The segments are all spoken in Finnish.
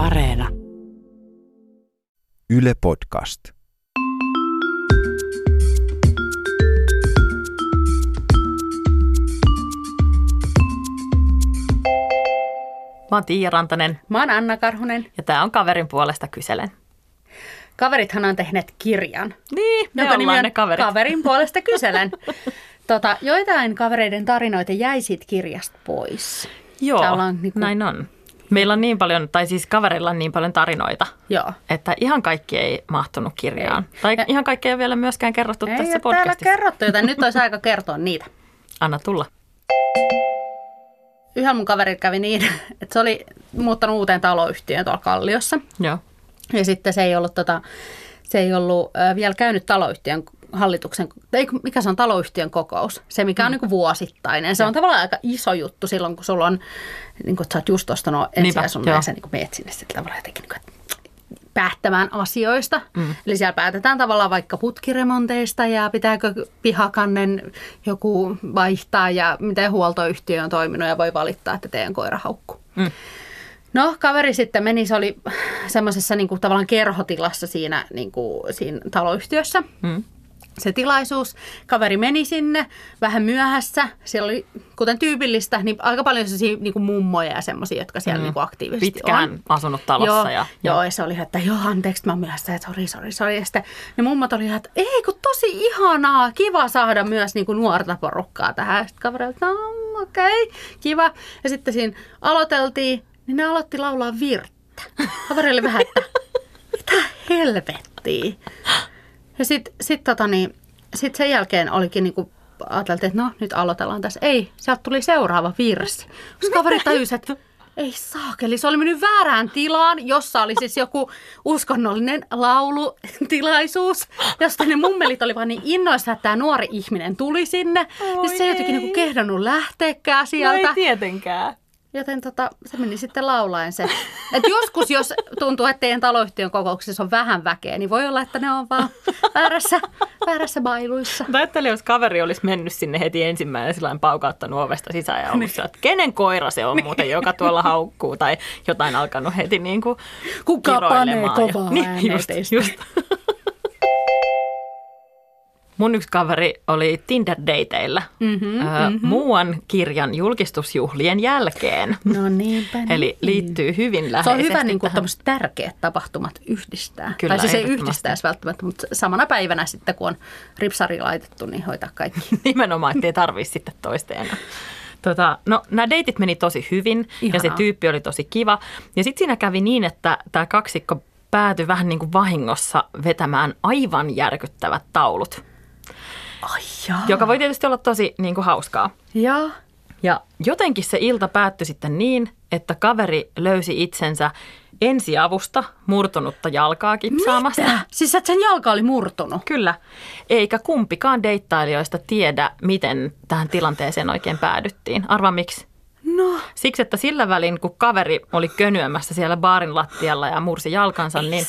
Areena. Yle Podcast. Mä oon Tiia Rantanen Mä oon Anna Karhunen. ja tää on kaverin puolesta kyselen. Kaverithan on tehneet kirjan, Niin, me nimi ollaan on ne kaverit. Kaverin puolesta kyselen. tota, joitain kavereiden tarinoita jäi siitä kirjasta pois. Joo, ollaan niinku- näin on. Meillä on niin paljon, tai siis kaverilla on niin paljon tarinoita, Joo. että ihan kaikki ei mahtunut kirjaan. Ei. Tai Ja- ihan kaikki ei ole vielä myöskään kerrottu Ei tässä ole täällä podcastissa. kerrottu, joten nyt olisi aika kertoa niitä. Anna tulla. Yhdellä mun kaverilla kävi niin, että se oli muuttanut uuteen taloyhtiöön tuolla Kalliossa. Joo. Ja sitten se ei ollut, tota, se ei ollut vielä käynyt taloyhtiön hallituksen, ei kun- mikä se on taloyhtiön kokous, se mikä on mm. niin vuosittainen. Se on tavallaan aika iso juttu silloin, kun sulla on, niin kuin, että sä oot just ostanut ensiasunnon ja sä niin meet sinne sitten tavallaan jotenkin niin kuin, päättämään asioista. Mm. Eli siellä päätetään tavallaan vaikka putkiremonteista ja pitääkö pihakannen joku vaihtaa ja miten huoltoyhtiö on toiminut ja voi valittaa, että teidän koira haukkuu. Mm. No kaveri sitten meni, se oli semmoisessa niin kuin, tavallaan kerhotilassa siinä, niin kuin, siinä taloyhtiössä. Mm. Se tilaisuus. Kaveri meni sinne vähän myöhässä. Siellä oli, kuten tyypillistä, niin aika paljon sellaisia niin kuin mummoja ja semmoisia, jotka siellä mm. niin kuin aktiivisesti Pitkään on. asunut talossa. Joo, ja, joo, ja se oli, että joo, anteeksi, mä myöhässä, että sori, sori, sori. Ja sitten ne mummat oli, että ei kun tosi ihanaa, kiva saada myös niin kuin nuorta porukkaa tähän. Sitten kaveri no okei, okay, kiva. Ja sitten siinä aloiteltiin, niin ne aloitti laulaa virttä. Kaveri oli vähän, että mitä helvettiä. Ja sitten sit, tota niin, sit sen jälkeen olikin niinku, ajateltiin, että no nyt aloitellaan tässä. Ei, sieltä tuli seuraava virsi. Koska kaveri tajusi, että ei saakeli, se oli mennyt väärään tilaan, jossa oli siis joku uskonnollinen laulutilaisuus, josta ne mummelit oli vaan niin innoissa, että tämä nuori ihminen tuli sinne. Oi ja se ei jotenkin niinku kehdannut lähteäkään No sieltä. ei tietenkään. Joten tota, se meni sitten laulaen se. Et joskus, jos tuntuu, että teidän taloyhtiön kokouksessa on vähän väkeä, niin voi olla, että ne on vaan väärässä, väärässä bailuissa. Mä ajattelin, jos kaveri olisi mennyt sinne heti ensimmäinen sillä paukauttanut ovesta sisään ja ollut sillä, että kenen koira se on muuten, joka tuolla haukkuu tai jotain alkanut heti niin kuin Kuka panee kovaa niin, just, just. Mun yksi kaveri oli Tinder-dateillä Mhm, öö, muuan kirjan julkistusjuhlien jälkeen. No niinpä niin. Eli liittyy hyvin Se läheisesti on hyvä niin kuin tärkeät tapahtumat yhdistää. Kyllä, tai siis ei yhdistäisi välttämättä, mutta samana päivänä sitten, kun on ripsari laitettu, niin hoitaa kaikki. Nimenomaan, ettei tarvitse sitten toista enää. Tota, no, nämä deitit meni tosi hyvin ja se Ihanaa. tyyppi oli tosi kiva. Ja sitten siinä kävi niin, että tämä kaksikko päätyi vähän niin kuin vahingossa vetämään aivan järkyttävät taulut, Ai jaa. joka voi tietysti olla tosi niin kuin hauskaa. Jaa. Ja jotenkin se ilta päättyi sitten niin, että kaveri löysi itsensä ensiavusta murtunutta jalkaa kipsaamasta. Mitä? Siis että sen jalka oli murtunut. Kyllä, eikä kumpikaan deittailijoista tiedä, miten tähän tilanteeseen oikein päädyttiin. Arva miksi? No. Siksi, että sillä välin, kun kaveri oli könyämässä siellä baarin lattialla ja mursi jalkansa, niin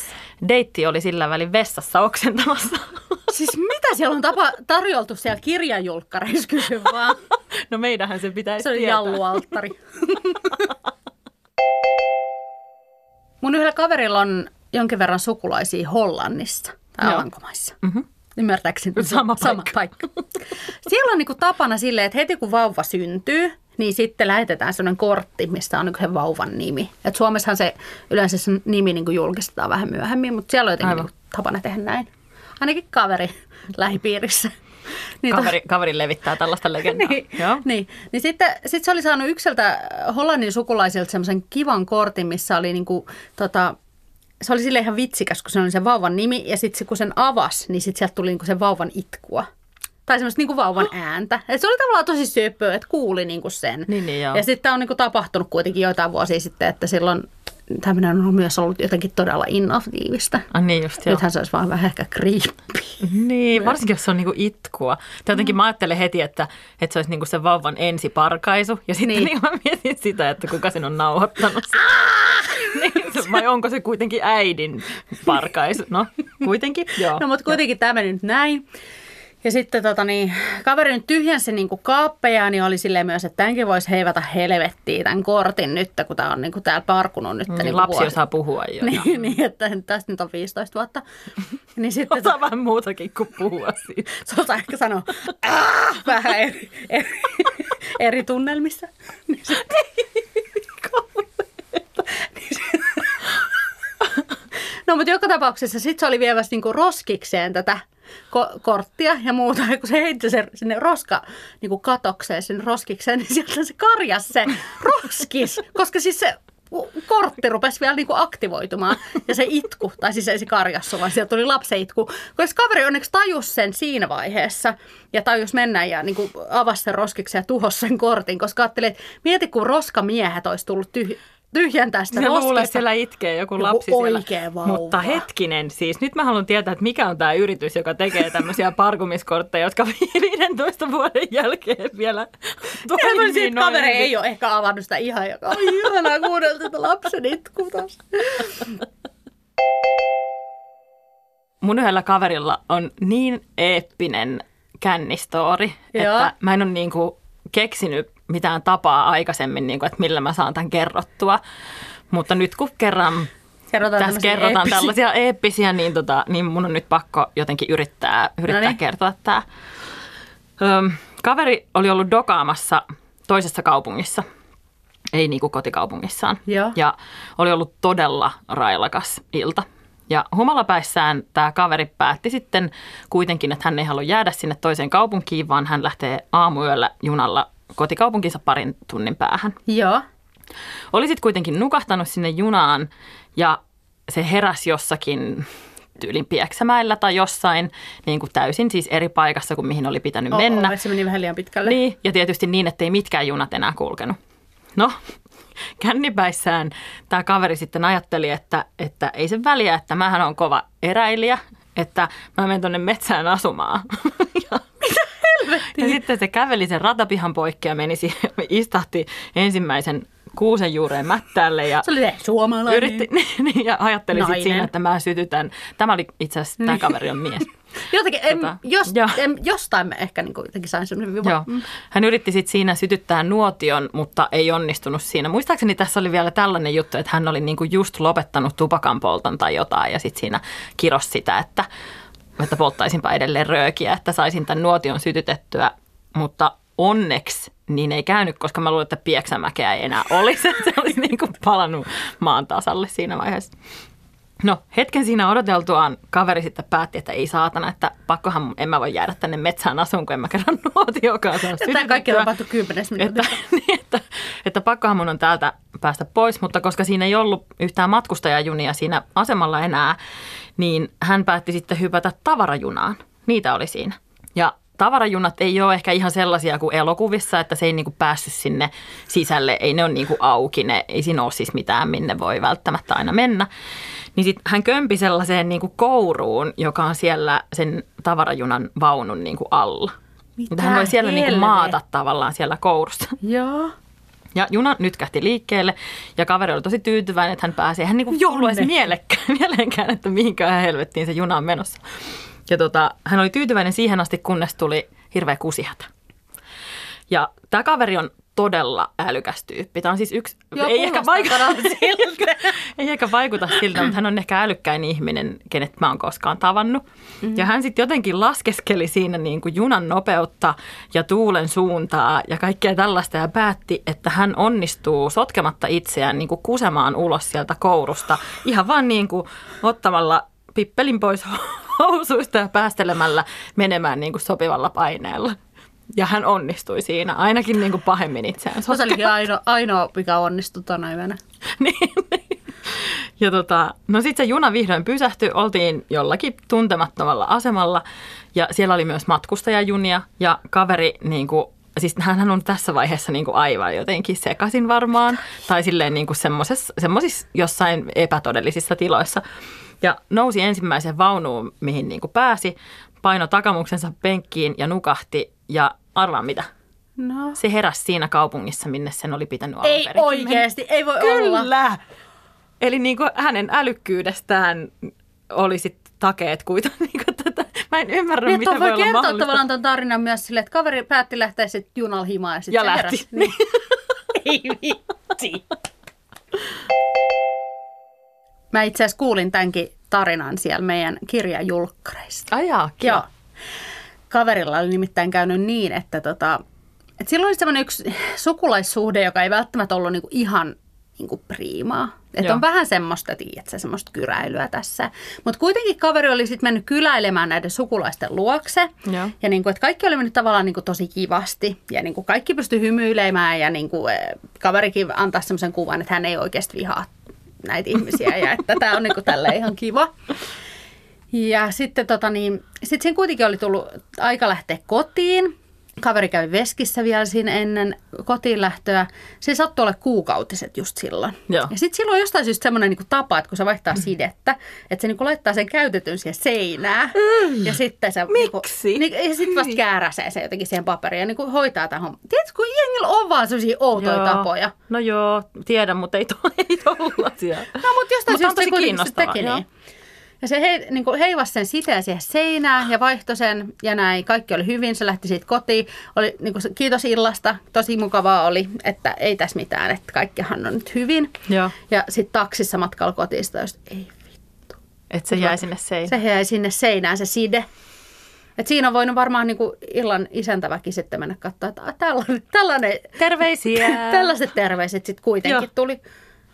deitti oli sillä välin vessassa oksentamassa. Siis mitä siellä on tapa, tarjoltu siellä kirjajulkkareissa, kysy vaan. No meidähän se pitäisi Se oli tietää. jallualttari. Mun yhdellä kaverilla on jonkin verran sukulaisia Hollannissa tai Joo. Alankomaissa. Mhm. Ymmärtääkseni Sama sama paikka. Siellä on niinku tapana silleen, että heti kun vauva syntyy, niin sitten lähetetään sellainen kortti, missä on niinku vauvan nimi. Et Suomessahan se yleensä se nimi niinku julkistetaan vähän myöhemmin, mutta siellä on jotenkin Aivan. niinku tapana tehdä näin. Ainakin kaveri lähipiirissä. Niin to- Kaveri, kaveri levittää tällaista legendaa. niin, Joo. niin. niin sitten sit se oli saanut ykseltä Hollannin sukulaisilta semmoisen kivan kortin, missä oli niinku, tota, se oli sille ihan vitsikäs, kun se oli sen vauvan nimi, ja sitten kun sen avasi, niin sitten sieltä tuli niinku sen vauvan itkua. Tai semmoista niinku vauvan ääntä. Et se oli tavallaan tosi söpö, että kuuli niinku sen. Niin, niin, joo. ja sitten on niinku tapahtunut kuitenkin joitain vuosia sitten, että silloin tämmöinen on myös ollut jotenkin todella innovatiivista. Ah, niin just joo. Nythän se olisi vaan vähän ehkä creepy. Niin, varsinkin jos se on niinku itkua. Tai jotenkin mä ajattelen heti, että, että se olisi niinku se vauvan ensiparkaisu. Ja sitten niin. Niin. mä mietin sitä, että kuka sen on nauhoittanut. niin, vai onko se kuitenkin äidin parkaisu? No, kuitenkin, joo. No mutta kuitenkin tämä meni nyt näin. Ja sitten tota, niin, kaveri nyt tyhjensi niin kaappeja, niin oli silleen myös, että tämänkin voisi heivata helvettiin tämän kortin nyt, kun tämä on niin kuin täällä parkunut nyt. Niin, niin lapsi vuosi. osaa puhua jo. Niin, niin, että tästä nyt on 15 vuotta. Niin sitten Osaa vähän muutakin kuin puhua siitä. se osaa ehkä sanoa "Aah!" vähän eri, eri, eri tunnelmissa. Niin sitten, Niin se- No mutta joka tapauksessa sitten se oli viemässä niinku roskikseen tätä ko- korttia ja muuta. Ja kun se heitti sen sinne roska niinku katokseen, sinne roskikseen, niin sieltä se karjas se roskis. Koska siis se kortti rupesi vielä niinku aktivoitumaan. Ja se itku, tai siis ei se karjassu, vaan sieltä tuli lapsen itku. Koska kaveri onneksi tajus sen siinä vaiheessa ja tajus mennä ja niinku avasi sen roskiksen ja tuhosi sen kortin. Koska ajattelin, että mieti kun roskamiehet olisi tullut tyh- tyhjentää sitä Ne luulee, että siellä itkee joku, Joku lapsi siellä. oikea vauva. Mutta hetkinen, siis nyt mä haluan tietää, että mikä on tämä yritys, joka tekee tämmöisiä parkumiskortteja, jotka 15 vuoden jälkeen vielä Toimii siitä, noin kaveri ei ole ehkä avannut sitä ihan, joka on ihanaa kuunnella tätä lapsen taas. Mun yhdellä kaverilla on niin eeppinen kännistori, Joo. että mä en ole niinku keksinyt mitään tapaa aikaisemmin, niinku, että millä mä saan tämän kerrottua. Mutta nyt kun kerran Kerrotaan tässä kerrotaan eeppisiä- tällaisia eeppisiä, niin, tota, niin mun on nyt pakko jotenkin yrittää, yrittää Noniin. kertoa tämä. Öm, kaveri oli ollut dokaamassa toisessa kaupungissa, ei niin kuin kotikaupungissaan. Joo. Ja oli ollut todella railakas ilta. Ja humalapäissään tämä kaveri päätti sitten kuitenkin, että hän ei halua jäädä sinne toiseen kaupunkiin, vaan hän lähtee aamuyöllä junalla kotikaupunkinsa parin tunnin päähän. Joo. Oli sitten kuitenkin nukahtanut sinne junaan ja se heräsi jossakin tyylin Pieksämäellä tai jossain niin kuin täysin siis eri paikassa kuin mihin oli pitänyt mennä. Oh, se meni vähän liian pitkälle. Niin, ja tietysti niin, ettei mitkään junat enää kulkenut. No, kännipäissään tämä kaveri sitten ajatteli, että, että ei se väliä, että mähän on kova eräilijä, että mä menen tuonne metsään asumaan. ja, ja sitten se käveli sen ratapihan poikki ja meni siihen, istahti ensimmäisen kuusen juureen mättäälle ja Se oli se suomalainen. yritti, niin, ja ajatteli sitten siinä, että mä sytytän. Tämä oli itse asiassa, tämä kaveri on mies. Jotenkin, em, Tota, jos, joo. em, jostain mä ehkä niin jotenkin sain semmoinen. Joo. Hän yritti sitten siinä sytyttää nuotion, mutta ei onnistunut siinä. Muistaakseni tässä oli vielä tällainen juttu, että hän oli niinku just lopettanut tupakan polton tai jotain ja sitten siinä kiros sitä, että, että polttaisinpa edelleen röökiä, että saisin tämän nuotion sytytettyä, mutta onneksi niin ei käynyt, koska mä luulen, että Pieksämäkeä ei enää olisi. että Se olisi niinku palannut maan tasalle siinä vaiheessa. No hetken siinä odoteltuaan kaveri sitten päätti, että ei saatana, että pakkohan en mä voi jäädä tänne metsään asuun, kun en mä kerran nuotiokaan saa Tämä kaikki tapahtui kymmenes että, minuutissa. niin, että, että pakkohan mun on täältä päästä pois, mutta koska siinä ei ollut yhtään matkustajajunia siinä asemalla enää, niin hän päätti sitten hypätä tavarajunaan. Niitä oli siinä. Ja tavarajunat ei ole ehkä ihan sellaisia kuin elokuvissa, että se ei niinku päässyt sinne sisälle, ei ne ole niinku auki, ne, ei siinä ole siis mitään, minne voi välttämättä aina mennä. Niin sitten hän kömpi sellaiseen niinku kouruun, joka on siellä sen tavarajunan vaunun niinku alla. Mutta hän voi siellä niinku helvettiä? maata tavallaan siellä kourussa. Joo. Ja juna nytkähti liikkeelle ja kaveri oli tosi tyytyväinen, että hän pääsi. Hän niinku mielekään, mieleenkään, että mihinkään helvettiin se juna on menossa. Ja tota, hän oli tyytyväinen siihen asti, kunnes tuli hirveä kusihätä. Ja tämä kaveri on todella älykäs tyyppi. Tämä on siis yksi, Joo, ei, ehkä vaikuta, siltä. ei ehkä vaikuta siltä, mutta hän on ehkä älykkäin ihminen, kenet mä oon koskaan tavannut. Mm-hmm. Ja hän sitten jotenkin laskeskeli siinä niin kuin junan nopeutta ja tuulen suuntaa ja kaikkea tällaista ja päätti, että hän onnistuu sotkematta itseään niin kuin kusemaan ulos sieltä kourusta ihan vaan niin kuin ottamalla pippelin pois housuista ja päästelemällä menemään niin kuin sopivalla paineella. Ja hän onnistui siinä, ainakin niin kuin pahemmin itseään Se olikin ainoa, ainoa mikä onnistui tuona yönä. niin, niin. Ja tota, no sitten se juna vihdoin pysähtyi, oltiin jollakin tuntemattomalla asemalla. Ja siellä oli myös matkustajajunia. Ja kaveri niin kuin, siis hän on tässä vaiheessa niin kuin aivan jotenkin sekaisin varmaan. Tai silleen niin kuin semmoisissa jossain epätodellisissa tiloissa. Ja nousi ensimmäiseen vaunuun, mihin niin kuin pääsi, paino takamuksensa penkkiin ja nukahti. Ja arvaa mitä? No. Se heräsi siinä kaupungissa, minne sen oli pitänyt alun Ei oikeasti, ei voi olla. Kyllä. Eli niin kuin hänen älykkyydestään oli sit takeet kuitenkin, niin tätä, Mä en ymmärrä, Niin, että voi voi olla kertoa mahdollista. tavallaan ton tarinan myös silleen, että kaveri päätti lähteä sitten junalla himaan ja sitten Ja se lähti. heräsi. Niin. Ei vitti. Mä itse asiassa kuulin tämänkin tarinan siellä meidän kirjajulkkareista. Ajaa, Joo. Kaverilla oli nimittäin käynyt niin, että tota, että silloin oli semmoinen yksi sukulaissuhde, joka ei välttämättä ollut niinku ihan niinku priimaa. Että on vähän semmoista, tiedätkö, semmoista kyräilyä tässä. Mutta kuitenkin kaveri oli sitten mennyt kyläilemään näiden sukulaisten luokse. Joo. Ja niinku, että kaikki oli mennyt tavallaan niinku tosi kivasti. Ja niinku kaikki pystyi hymyilemään ja niinku, eh, kaverikin antaa semmoisen kuvan, että hän ei oikeasti vihaa näitä ihmisiä. Ja että tämä on niinku tälleen ihan kiva. Ja sitten tota niin, sit siinä kuitenkin oli tullut aika lähteä kotiin. Kaveri kävi veskissä vielä siinä ennen kotiin lähtöä. Se sattui olla kuukautiset just silloin. Joo. Ja sitten silloin on jostain syystä semmoinen niinku tapa, että kun se vaihtaa sidettä, että se niinku laittaa sen käytetyn siihen seinään. Ja sitten se... Miksi? Niinku, niin, ja sitten vasta kääräsee se jotenkin siihen paperiin ja niinku hoitaa tämän homman. Tiedätkö, kun jengillä on vaan sellaisia outoja Joo. tapoja. No joo, tiedän, mutta ei, to, ei. No, mutta jostain Mutta syystä se kuitenkin se teki joo. Ja se hei, niin kuin heivasi sen siteen siihen seinään ja vaihtoi sen ja näin. Kaikki oli hyvin, se lähti siitä kotiin. Oli, niin kuin, kiitos illasta, tosi mukavaa oli, että ei tässä mitään, että kaikkihan on nyt hyvin. Joo. Ja sitten taksissa matkalla kotiin, sitä just, ei vittu. Että se jäi sinne seinään. Se jäi sinne seinään se side. Et siinä on voinut varmaan niin illan isäntäväkin sitten mennä katsoa, että "Ah, tällainen, tällainen, Terveisiä. tällaiset terveiset sitten kuitenkin Joo. tuli.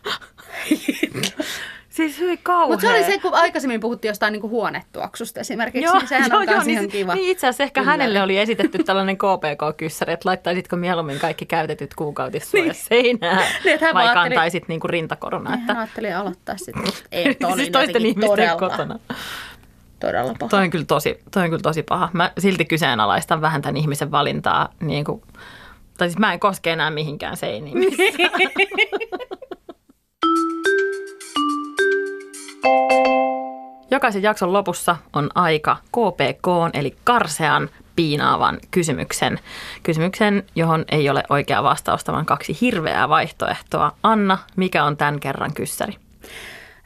Siis hyvin kauhea. Mutta se oli se, kun aikaisemmin puhuttiin jostain niin kuin huonetuoksusta esimerkiksi, Joo, niin sehän joo, on joo, niin, ihan kiva. Niin itse asiassa ehkä Kyllä. hänelle oli esitetty tällainen KPK-kyssäri, että laittaisitko mieluummin kaikki käytetyt kuukautissuojat niin. seinään Niin, vai ajatteli- kantaisit niinku rintakorona. Niin Että... hän ajatteli aloittaa sitten. Ei, toi siis toisten ihmisten todella, kotona. todella paha. Toi on, kyllä tosi, toi on kyllä tosi paha. Mä silti kyseenalaistan vähän tämän ihmisen valintaa. Niin kuin, tai siis mä en koske enää mihinkään seiniin. Jokaisen jakson lopussa on aika KPK, eli karsean piinaavan kysymyksen. Kysymyksen, johon ei ole oikea vastausta, vaan kaksi hirveää vaihtoehtoa. Anna, mikä on tämän kerran kyssäri?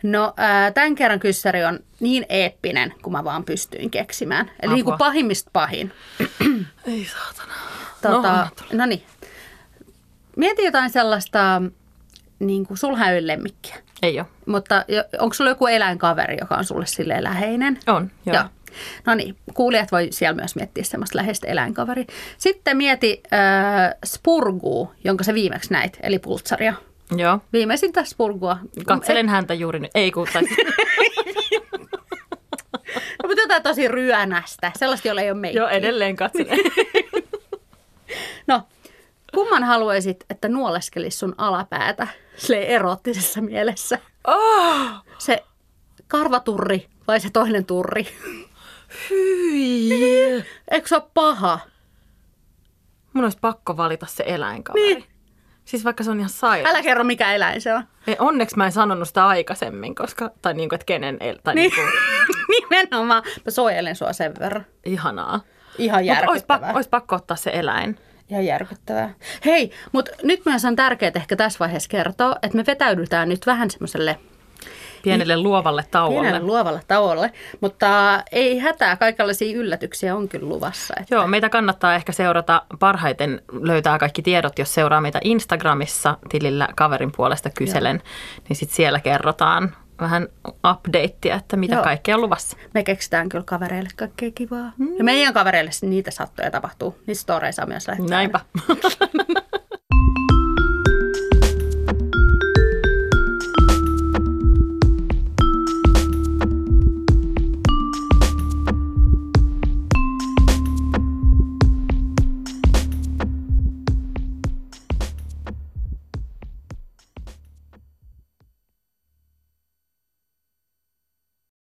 No, ää, tämän kerran kyssäri on niin eeppinen, kuin mä vaan pystyin keksimään. Eli niin kuin pahimmista pahin. Ei saatana. Tota, anna no niin. Mieti jotain sellaista, niin kuin ole lemmikkiä. Ei ole. Mutta onko sulla joku eläinkaveri, joka on sulle sille läheinen? On, joo. Joo. No niin, kuulijat voi siellä myös miettiä semmoista läheistä eläinkaveria. Sitten mieti äh, spurgua, jonka sä viimeksi näit, eli pultsaria. Joo. Viimeisintä spurgua. Katselen häntä juuri nyt. Ei kun, tai, No, mutta jotain tosi ryönästä, sellaista, jolla ei ole meikkiä. joo, edelleen katselen. No, kumman haluaisit, että nuoleskelisi sun alapäätä sille erottisessa mielessä? oh, Se karvaturri vai se toinen turri? hyi. Eikö se ole paha? Mun olisi pakko valita se eläinkaveri. Niin. Siis vaikka se on ihan sairas. Älä kerro, mikä eläin se on. Ei, onneksi mä en sanonut sitä aikaisemmin, koska, tai niin kuin, että kenen, el, tai Niin. niin. kuin, Nimenomaan. Mä suojelen sua sen verran. ihanaa. Ihan Mutta olisi, järkyttävää. pakko, olisi pakko ottaa se eläin. Ihan järkyttävää. Hei, mutta nyt myös on tärkeää ehkä tässä vaiheessa kertoa, että me vetäydytään nyt vähän semmoiselle Pienelle luovalle tauolle. pienelle luovalle tauolle. Mutta ei hätää, kaikenlaisia yllätyksiä on kyllä luvassa. Että Joo, meitä kannattaa ehkä seurata. Parhaiten löytää kaikki tiedot, jos seuraa meitä Instagramissa tilillä kaverin puolesta kyselen. Niin sitten siellä kerrotaan vähän updatea, että mitä Joo. kaikkea on luvassa. Me keksitään kyllä kavereille kaikkea kivaa. Mm. Ja meidän kavereille niitä sattuja tapahtuu. Niistä storeja saa myös lähettää. Näinpä.